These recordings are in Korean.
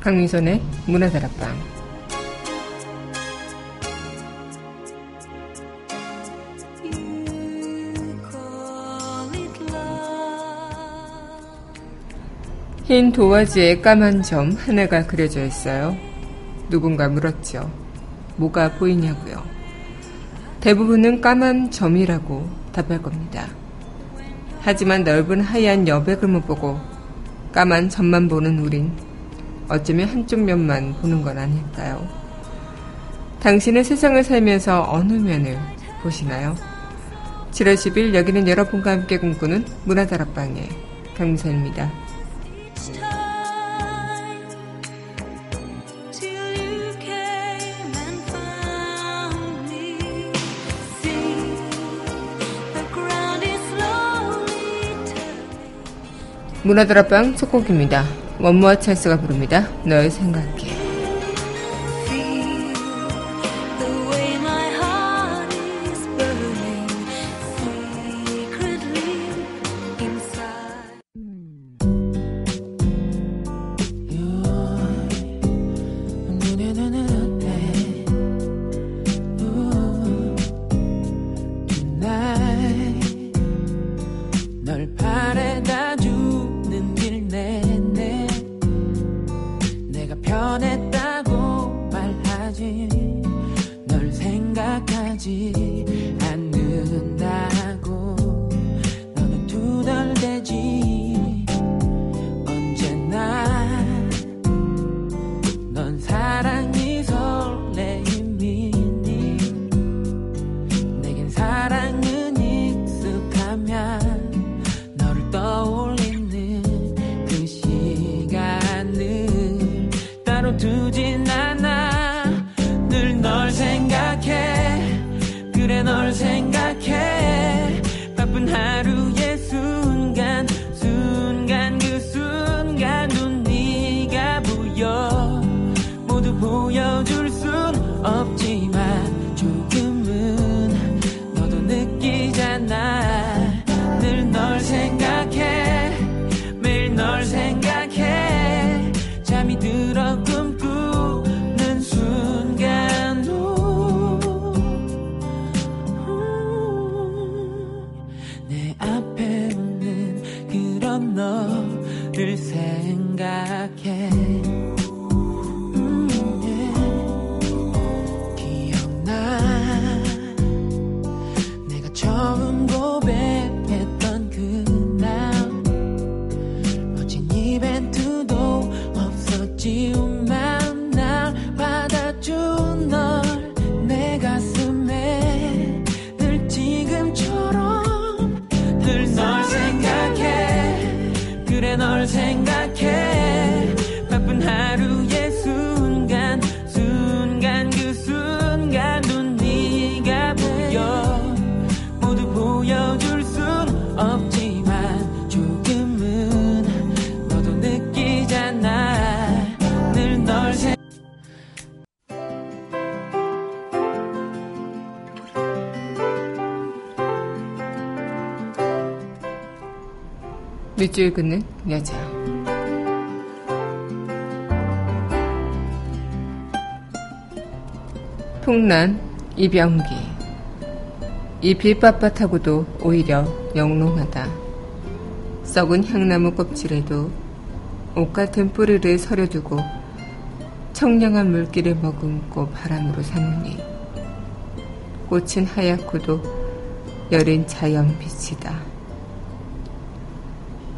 강민선의 문화다락방 흰 도화지에 까만 점 하나가 그려져 있어요. 누군가 물었죠. 뭐가 보이냐고요. 대부분은 까만 점이라고 답할 겁니다. 하지만 넓은 하얀 여백을 못 보고 까만 점만 보는 우린 어쩌면 한쪽 면만 보는 건 아닐까요? 당신은 세상을 살면서 어느 면을 보시나요? 7월 10일 여기는 여러분과 함께 꿈꾸는 문화다락방의 강미선입니다. 문화드랍방 첫 곡입니다. 원모아 찰스가 부릅니다. 如今难。 널 생각해. 밑 줄 긋는 여자. 풍란, 이병기. 이 빌빳빳하고도 오히려 영롱하다. 썩은 향나무 껍질에도 옷 같은 뿌리를 서려두고 청량한 물기를 머금고 바람으로 사느니 꽃은 하얗고도 여린 자연빛이다.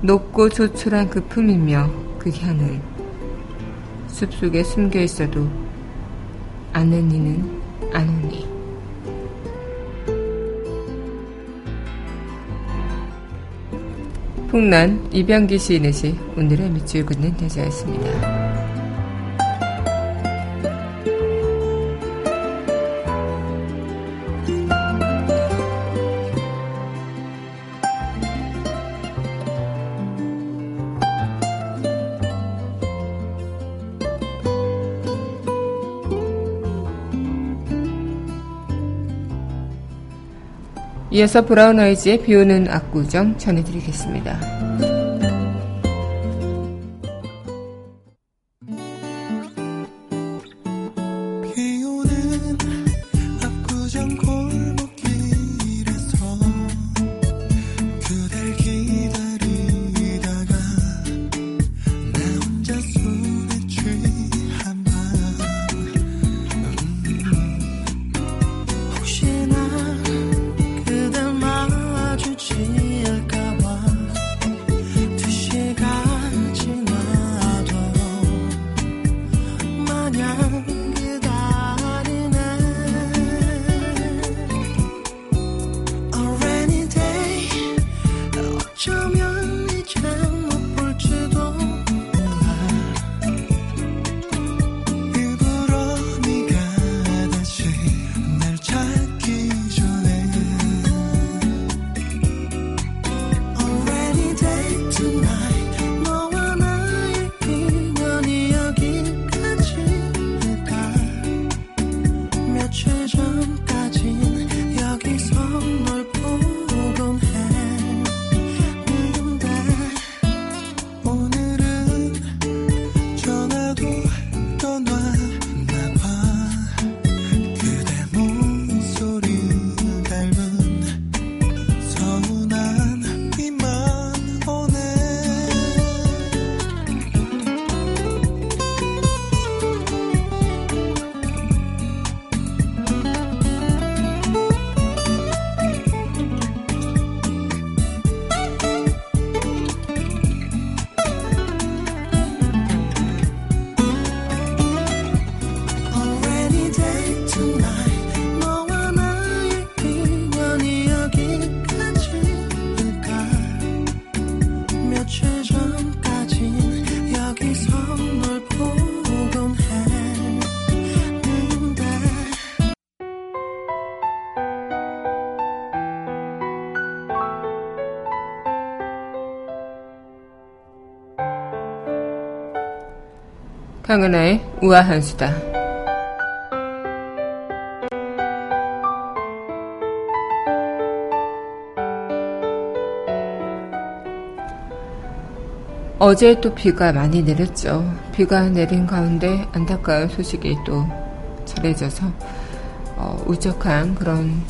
높고 조촐한 그 품이며 그 향은 숲속에 숨겨 있어도 아는 이는 아노니. 풍난 이병기 시인의 시 오늘의 밑줄 긋는 여자였습니다. 이어서 브라운 아이즈의 비오는 압구정 전해드리겠습니다. 강은하의 우아한 수다. 어제 또 비가 많이 내렸죠. 비가 내린 가운데 안타까운 소식이 또 전해져서 어, 우적한 그런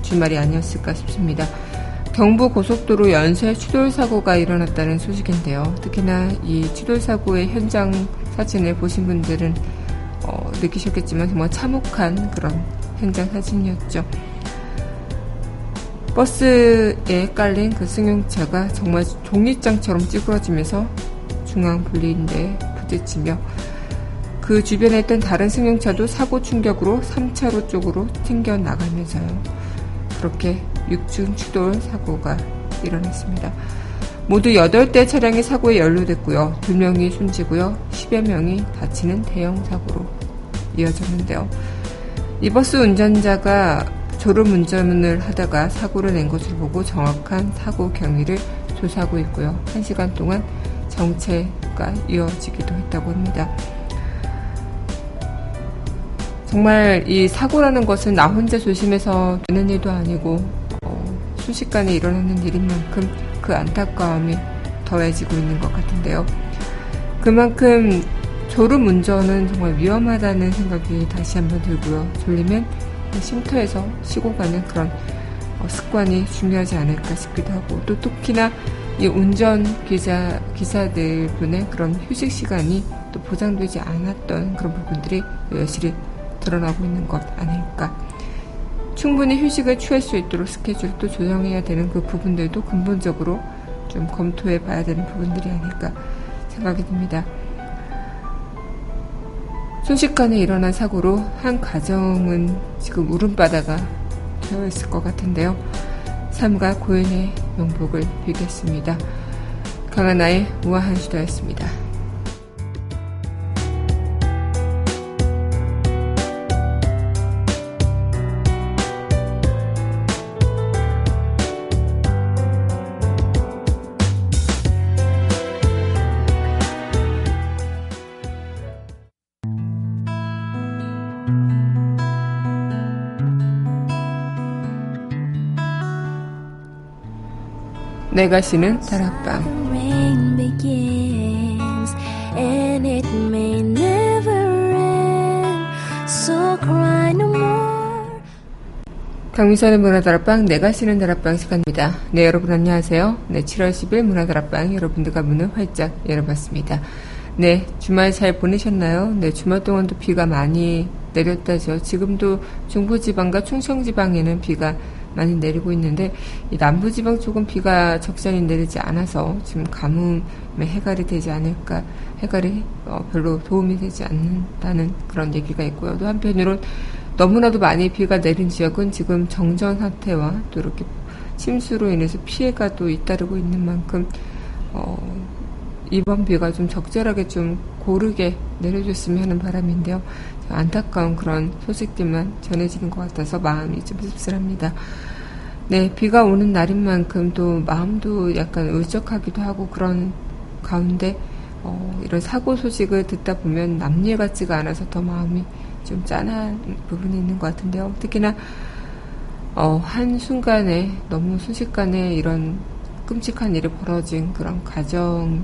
주말이 아니었을까 싶습니다. 경부 고속도로 연쇄 추돌 사고가 일어났다는 소식인데요. 특히나 이 추돌 사고의 현장 사진을 보신 분들은 어, 느끼셨겠지만 정말 참혹한 그런 현장 사진이었죠. 버스에 깔린 그 승용차가 정말 종이장처럼 찌그러지면서 중앙 분리인데 부딪히며 그 주변에 있던 다른 승용차도 사고 충격으로 3차로 쪽으로 튕겨 나가면서요. 그렇게 6중 추돌 사고가 일어났습니다. 모두 8대 차량이 사고에 연루됐고요. 2명이 숨지고요. 10여 명이 다치는 대형 사고로 이어졌는데요. 이 버스 운전자가 졸음 운전을 하다가 사고를 낸 것을 보고 정확한 사고 경위를 조사하고 있고요. 1시간 동안 정체가 이어지기도 했다고 합니다. 정말 이 사고라는 것은 나 혼자 조심해서 되는 일도 아니고 어, 순식간에 일어나는 일인 만큼 그 안타까움이 더해지고 있는 것 같은데요. 그만큼 졸음 운전은 정말 위험하다는 생각이 다시 한번 들고요. 졸리면 쉼터에서 쉬고 가는 그런 어, 습관이 중요하지 않을까 싶기도 하고 또 특히나 이 운전 기자 기사들 분의 그런 휴식 시간이 또 보장되지 않았던 그런 부분들이 여실히 드러나고 있는 것 아닐까. 충분히 휴식을 취할 수 있도록 스케줄도 조정해야 되는 그 부분들도 근본적으로 좀 검토해 봐야 되는 부분들이 아닐까 생각이 듭니다. 순식간에 일어난 사고로 한 가정은 지금 울음바다가 되어 있을 것 같은데요. 삶과 고인의 명복을 빌겠습니다. 강하나의 우아한 수다였습니다. 내가 쉬는 다락방 강민선의 문화다락방 내가 쉬는 다락방 시간입니다. 네 여러분 안녕하세요. 네 7월 10일 문화다락방 여러분들과 문을 활짝 열어봤습니다. 네 주말 잘 보내셨나요? 네 주말 동안도 비가 많이 내렸다죠. 지금도 중부지방과 충청지방에는 비가 많이 내리고 있는데 이 남부지방 쪽은 비가 적잖이 내리지 않아서 지금 가뭄에 해갈이 되지 않을까 해갈이 어, 별로 도움이 되지 않는다는 그런 얘기가 있고요. 또 한편으론 너무나도 많이 비가 내린 지역은 지금 정전 사태와 또 이렇게 침수로 인해서 피해가 또 잇따르고 있는 만큼 어, 이번 비가 좀 적절하게 좀 고르게 내려줬으면 하는 바람인데요. 안타까운 그런 소식들만 전해지는 것 같아서 마음이 좀 씁쓸합니다. 네, 비가 오는 날인 만큼 또 마음도 약간 울적하기도 하고 그런 가운데 어, 이런 사고 소식을 듣다 보면 남일 같지가 않아서 더 마음이 좀 짠한 부분이 있는 것 같은데요. 특히나 어, 한 순간에 너무 순식간에 이런 끔찍한 일이 벌어진 그런 가정을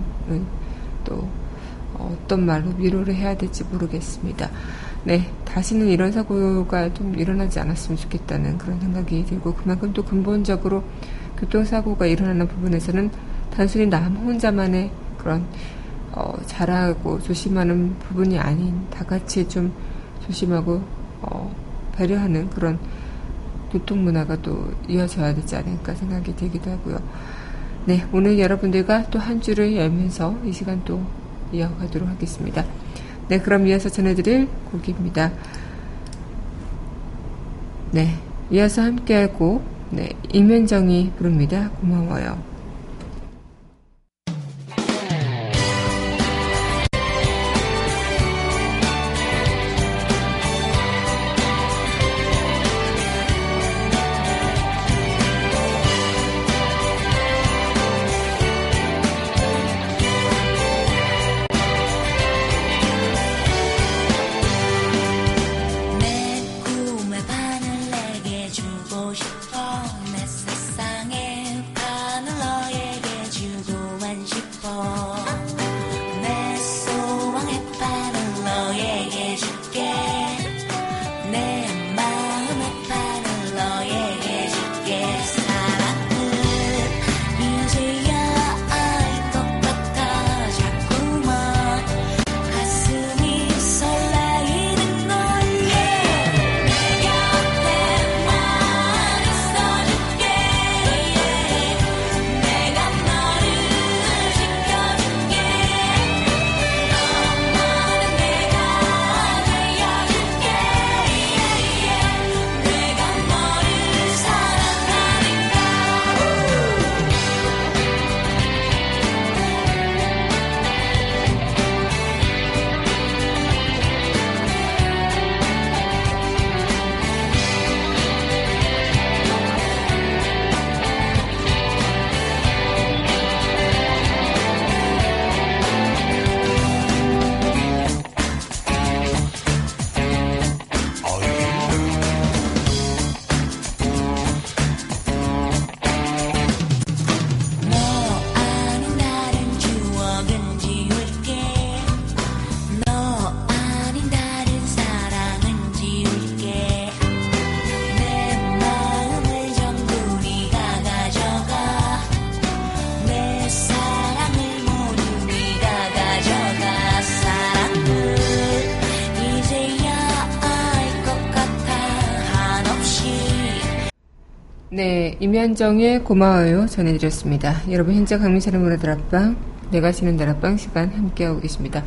또 어떤 말로 위로를 해야 될지 모르겠습니다. 네, 다시는 이런 사고가 좀 일어나지 않았으면 좋겠다는 그런 생각이 들고 그만큼 또 근본적으로 교통사고가 일어나는 부분에서는 단순히 남 혼자만의 그런 어, 잘하고 조심하는 부분이 아닌 다 같이 좀 조심하고 어, 배려하는 그런 교통 문화가 또 이어져야 되지 않을까 생각이 들기도 하고요. 네, 오늘 여러분들과 또 한 주를 열면서 이 시간 또 이어가도록 하겠습니다. 네, 그럼 이어서 전해드릴 곡입니다. 네, 이어서 함께할 곡, 네, 임현정이 부릅니다. 고마워요. 임현정의 고마워요 전해드렸습니다. 여러분 현재 강민철의 문화들 앞방 내가 쉬는 다락방 시간 함께하고 계십니다.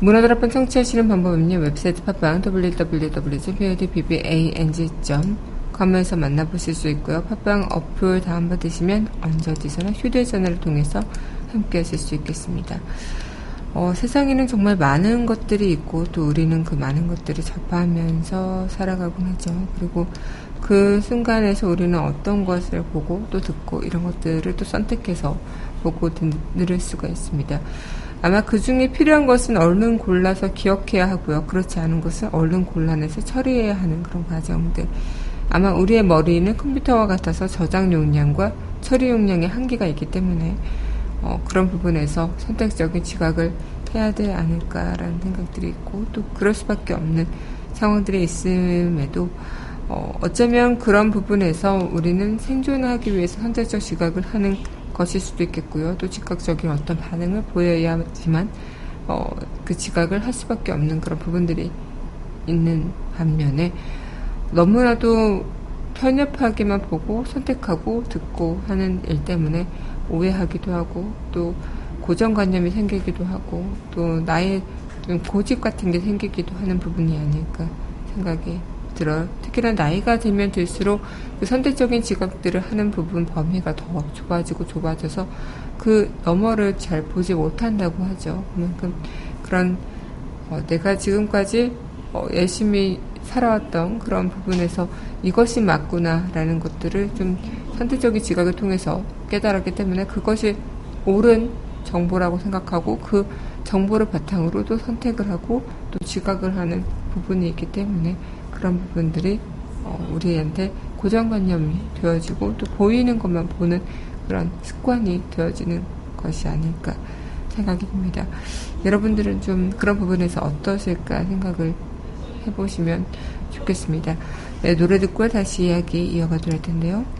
문화들 앞방 청취하시는 방법은요. 웹사이트 팟빵 www.podbbang.com에서 만나보실 수 있고요. 팟빵 어플 다운받으시면 언제 어디서나 휴대전화를 통해서 함께하실 수 있겠습니다. 어, 세상에는 정말 많은 것들이 있고 또 우리는 그 많은 것들을 접하면서 살아가곤 하죠. 그리고 그 순간에서 우리는 어떤 것을 보고 또 듣고 이런 것들을 또 선택해서 보고 들을 수가 있습니다. 아마 그 중에 필요한 것은 얼른 골라서 기억해야 하고요. 그렇지 않은 것은 얼른 골라내서 처리해야 하는 그런 과정들. 아마 우리의 머리는 컴퓨터와 같아서 저장 용량과 처리 용량의 한계가 있기 때문에 어, 그런 부분에서 선택적인 지각을 해야 되지 않을까라는 생각들이 있고 또 그럴 수밖에 없는 상황들이 있음에도 어, 어쩌면 그런 부분에서 우리는 생존하기 위해서 선택적 지각을 하는 것일 수도 있겠고요. 또 즉각적인 어떤 반응을 보여야지만 어, 그 지각을 할 수밖에 없는 그런 부분들이 있는 반면에 너무나도 편협하게만 보고 선택하고 듣고 하는 일 때문에 오해하기도 하고 또 고정관념이 생기기도 하고 또 나의 고집 같은 게 생기기도 하는 부분이 아닐까 생각이 들어요. 특히나 나이가 들면 들수록 그 선택적인 직업들을 하는 부분 범위가 더 좁아지고 좁아져서 그 너머를 잘 보지 못한다고 하죠. 그만큼 그런 어, 내가 지금까지 어, 열심히 살아왔던 그런 부분에서 이것이 맞구나라는 것들을 좀 선택적인 지각을 통해서 깨달았기 때문에 그것이 옳은 정보라고 생각하고 그 정보를 바탕으로 또 선택을 하고 또 지각을 하는 부분이 있기 때문에 그런 부분들이 어, 우리한테 고정관념이 되어지고 또 보이는 것만 보는 그런 습관이 되어지는 것이 아닐까 생각이 듭니다. 여러분들은 좀 그런 부분에서 어떠실까 생각을 해보시면 좋겠습니다. 네, 노래 듣고 다시 이야기 이어가도록 할 텐데요.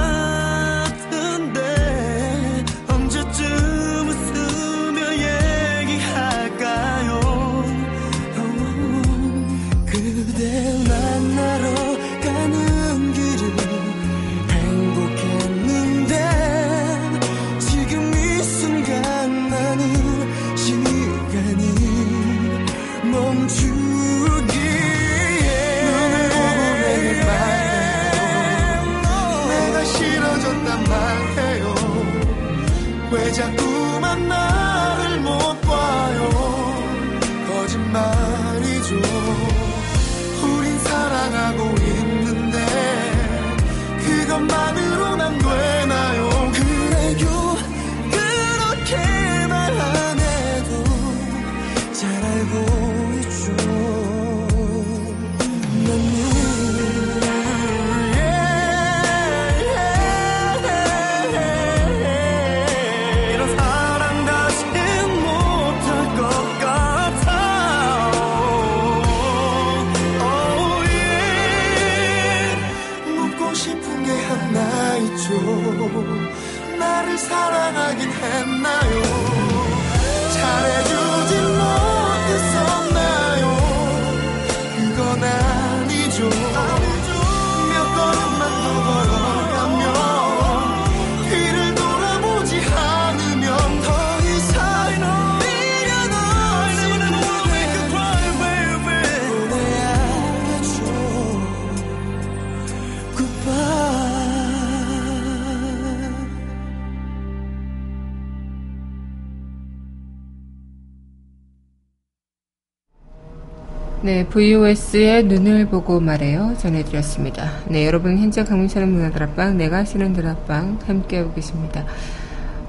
VOS의 눈을 보고 말해요. 전해드렸습니다. 네, 여러분 현재 강민철의 문화드랍방, 내가 쓰는 드랍방 함께하고 계십니다.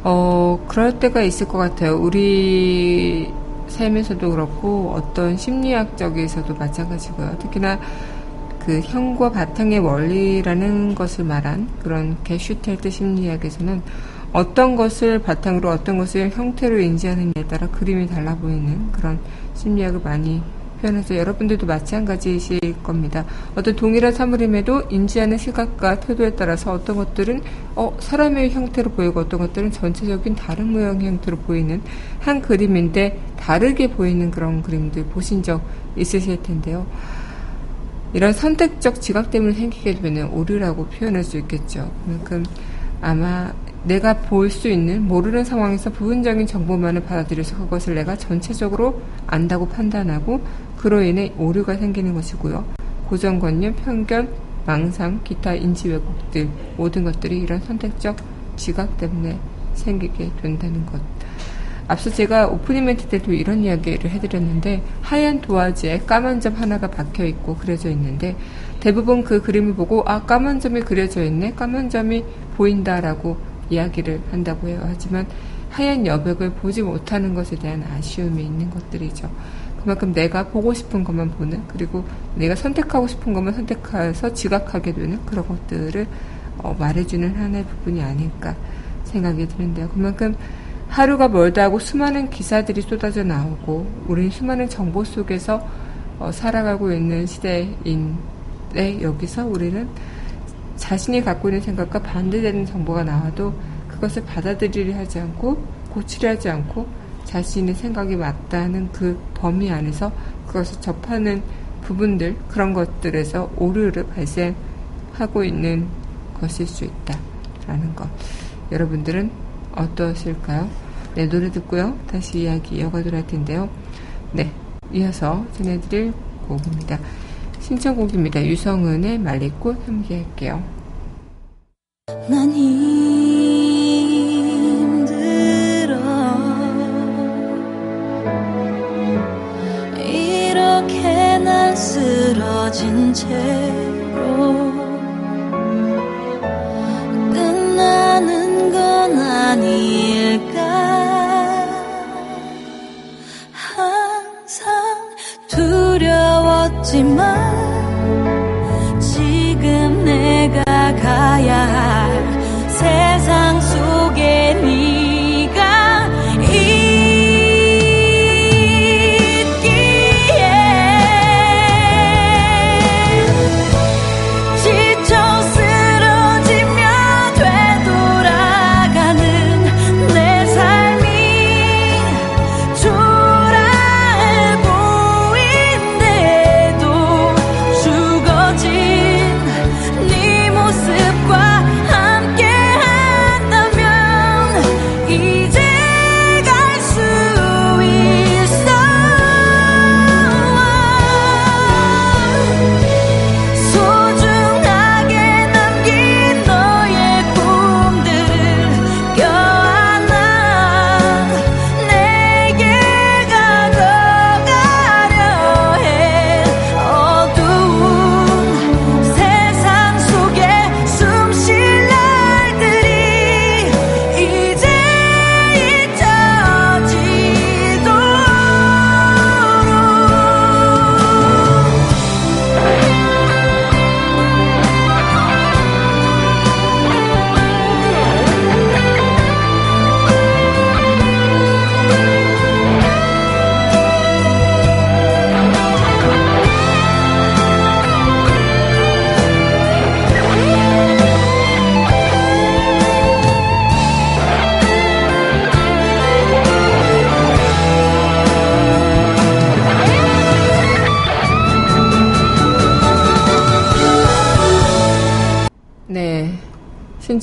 어, 그럴 때가 있을 것 같아요. 우리 삶에서도 그렇고 어떤 심리학적에서도 마찬가지고요. 특히나 그 형과 바탕의 원리라는 것을 말한 그런 게슈텔트 심리학에서는 어떤 것을 바탕으로 어떤 것을 형태로 인지하느냐에 따라 그림이 달라 보이는 그런 심리학을 많이 표현해서 여러분들도 마찬가지이실 겁니다. 어떤 동일한 사물임에도 인지하는 시각과 태도에 따라서 어떤 것들은 어, 사람의 형태로 보이고 어떤 것들은 전체적인 다른 모양의 형태로 보이는 한 그림인데 다르게 보이는 그런 그림들 보신 적 있으실 텐데요. 이런 선택적 지각 때문에 생기게 되는 오류라고 표현할 수 있겠죠. 그만큼 아마 내가 볼 수 있는 모르는 상황에서 부분적인 정보만을 받아들여서 그것을 내가 전체적으로 안다고 판단하고 그로 인해 오류가 생기는 것이고요. 고정관념, 편견, 망상, 기타 인지 왜곡들 모든 것들이 이런 선택적 지각 때문에 생기게 된다는 것. 앞서 제가 오프닝 멘트 때도 이런 이야기를 해드렸는데 하얀 도화지에 까만 점 하나가 박혀 있고 그려져 있는데 대부분 그 그림을 보고 아 까만 점이 그려져 있네 까만 점이 보인다라고 이야기를 한다고 해요. 하지만 하얀 여백을 보지 못하는 것에 대한 아쉬움이 있는 것들이죠. 그만큼 내가 보고 싶은 것만 보는 그리고 내가 선택하고 싶은 것만 선택해서 지각하게 되는 그런 것들을 어, 말해주는 하나의 부분이 아닐까 생각이 드는데요. 그만큼 하루가 멀다 하고 수많은 기사들이 쏟아져 나오고 우리 수많은 정보 속에서 어, 살아가고 있는 시대인데 여기서 우리는 자신이 갖고 있는 생각과 반대되는 정보가 나와도 그것을 받아들이려 하지 않고 고치려 하지 않고 자신의 생각이 맞다는 그 범위 안에서 그것을 접하는 부분들, 그런 것들에서 오류를 발생하고 있는 것일 수 있다라는 것. 여러분들은 어떠실까요? 네, 노래 듣고요. 다시 이야기 이어가도록 할 텐데요. 네, 이어서 전해드릴 곡입니다. 신청곡입니다. 유성은의 말리꽃 함께 할게요. 쓰러진 채로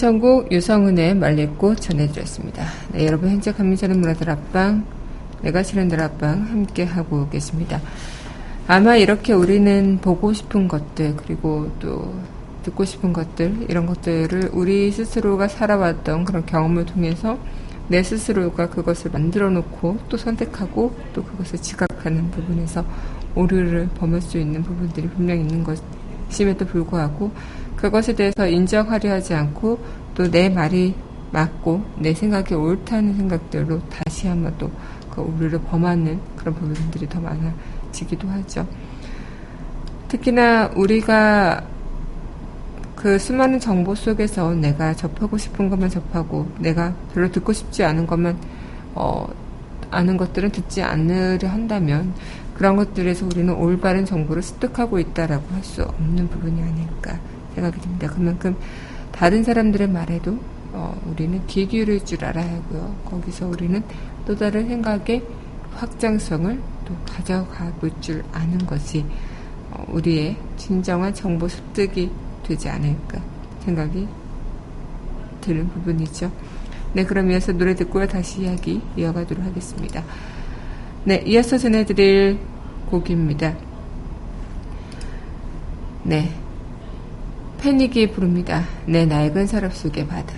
신청곡 유성은의 말리꽃 전해드렸습니다. 네, 여러분 현재 감미자는 문화들 앞방 내가 싫은 들 앞방 함께 하고 계십니다. 아마 이렇게 우리는 보고 싶은 것들 그리고 또 듣고 싶은 것들 이런 것들을 우리 스스로가 살아왔던 그런 경험을 통해서 내 스스로가 그것을 만들어 놓고 또 선택하고 또 그것을 지각하는 부분에서 오류를 범할 수 있는 부분들이 분명히 있는 것임에도 불구하고 그것에 대해서 인정하려 하지 않고 또 내 말이 맞고 내 생각이 옳다는 생각들로 다시 한번 또그 오류를 범하는 그런 부분들이 더 많아지기도 하죠. 특히나 우리가 그 수많은 정보 속에서 내가 접하고 싶은 것만 접하고 내가 별로 듣고 싶지 않은 것만 어, 아는 것들은 듣지 않으려 한다면 그런 것들에서 우리는 올바른 정보를 습득하고 있다라고 할 수 없는 부분이 아닐까 생각이 듭니다. 그만큼 다른 사람들의 말에도 어, 우리는 귀 기울일 줄 알아야 하고요. 거기서 우리는 또 다른 생각의 확장성을 또 가져가 볼 줄 아는 것이 어, 우리의 진정한 정보 습득이 되지 않을까 생각이 드는 부분이죠. 네, 이어서 노래 듣고요. 다시 이야기 이어가도록 하겠습니다. 네, 이어서 전해드릴 곡입니다. 네. 패닉이 부릅니다. 내 낡은 서랍 속의 바다.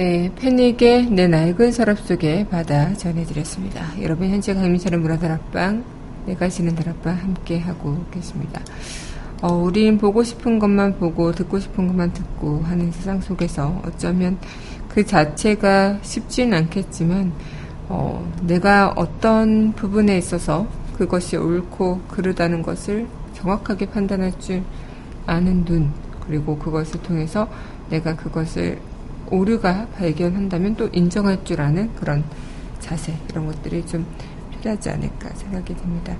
네, 패닉의 내 낡은 서랍 속에 바다 전해드렸습니다. 여러분 현재 강민철의 문화다락방, 내가 지는 다락방 함께 하고 계십니다. 어, 우린 보고 싶은 것만 보고 듣고 싶은 것만 듣고 하는 세상 속에서 어쩌면 그 자체가 쉽진 않겠지만 어, 내가 어떤 부분에 있어서 그것이 옳고 그르다는 것을 정확하게 판단할 줄 아는 눈 그리고 그것을 통해서 내가 그것을 오류가 발견한다면 또 인정할 줄 아는 그런 자세 이런 것들이 좀 필요하지 않을까 생각이 듭니다.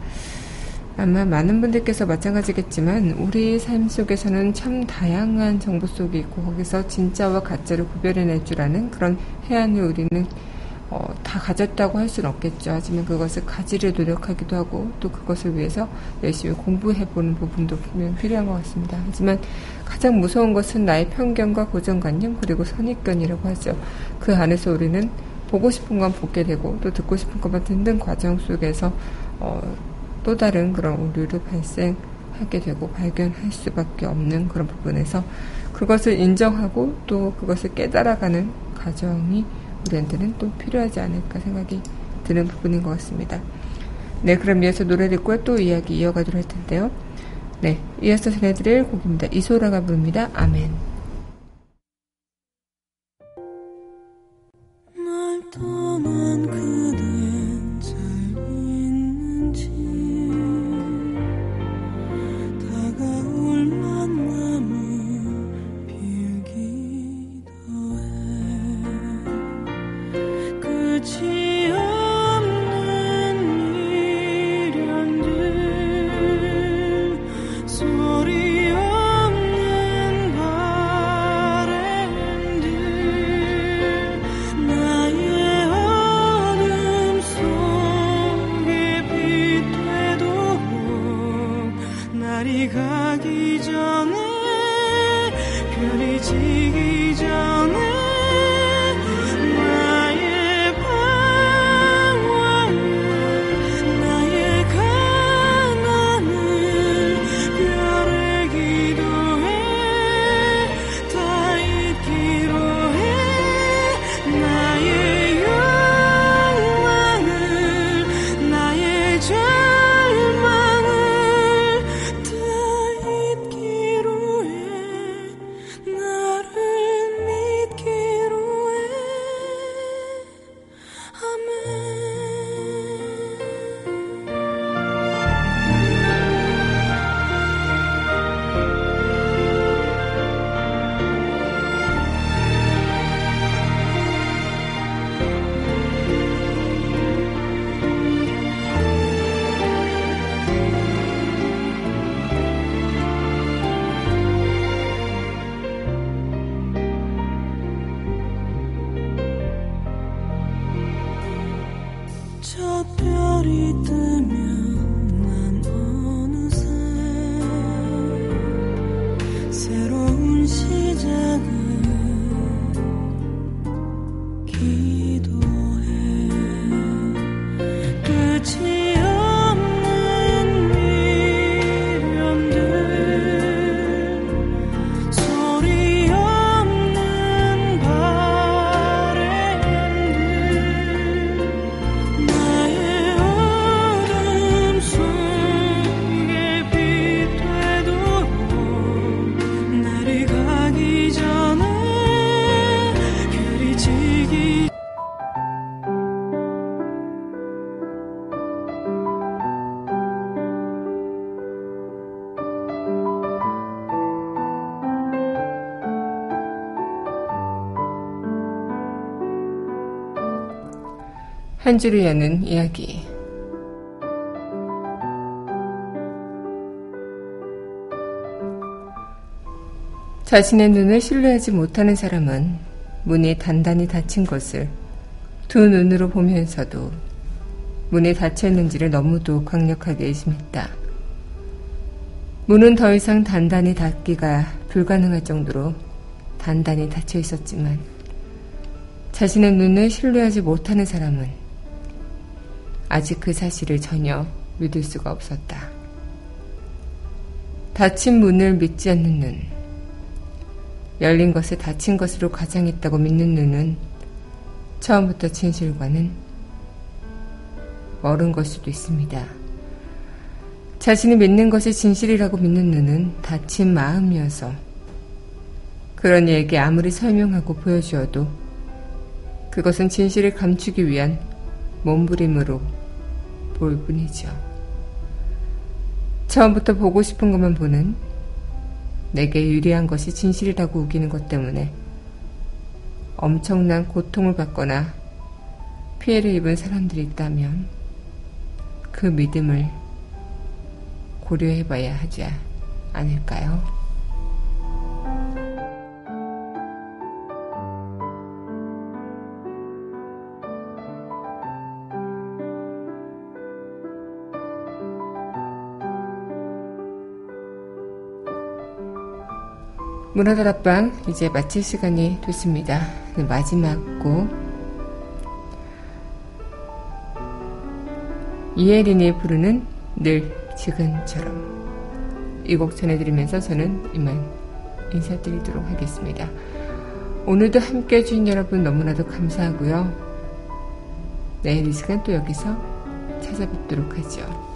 아마 많은 분들께서 마찬가지겠지만 우리 삶 속에서는 참 다양한 정보 속에 있고 거기서 진짜와 가짜를 구별해낼 줄 아는 그런 해안을 우리는 어, 다 가졌다고 할 수는 없겠죠. 하지만 그것을 가지려 노력하기도 하고 또 그것을 위해서 열심히 공부해보는 부분도 분명 필요한 것 같습니다. 하지만 가장 무서운 것은 나의 편견과 고정관념 그리고 선입견이라고 하죠. 그 안에서 우리는 보고 싶은 건 보게 되고 또 듣고 싶은 것만 듣는 과정 속에서 어, 또 다른 그런 오류를 발생하게 되고 발견할 수밖에 없는 그런 부분에서 그것을 인정하고 또 그것을 깨달아가는 과정이 우리한테는 또 필요하지 않을까 생각이 드는 부분인 것 같습니다. 네, 그럼 이어서 노래 듣고 또 이야기 이어가도록 할 텐데요. 네, 이어서 전해드릴 곡입니다. 이소라가 부릅니다. 아멘. 한 줄을 여는 이야기. 자신의 눈을 신뢰하지 못하는 사람은 문이 단단히 닫힌 것을 두 눈으로 보면서도 문이 닫혀 있는지를 너무도 강력하게 의심했다. 문은 더 이상 단단히 닫기가 불가능할 정도로 단단히 닫혀 있었지만 자신의 눈을 신뢰하지 못하는 사람은 아직 그 사실을 전혀 믿을 수가 없었다. 닫힌 문을 믿지 않는 눈, 열린 것을 닫힌 것으로 가장했다고 믿는 눈은 처음부터 진실과는 멀은 걸 수도 있습니다. 자신이 믿는 것이 진실이라고 믿는 눈은 닫힌 마음이어서 그런 이에게 아무리 설명하고 보여주어도 그것은 진실을 감추기 위한 몸부림으로 볼 뿐이죠. 처음부터 보고 싶은 것만 보는 내게 유리한 것이 진실이라고 우기는 것 때문에 엄청난 고통을 받거나 피해를 입은 사람들이 있다면 그 믿음을 고려해 봐야 하지 않을까요? 문화다락방 이제 마칠 시간이 됐습니다. 네, 마지막 곡 이혜린이 부르는 늘 지금처럼 이 곡 전해드리면서 저는 이만 인사드리도록 하겠습니다. 오늘도 함께 해주신 여러분 너무나도 감사하고요. 내일 이 시간 또 여기서 찾아뵙도록 하죠.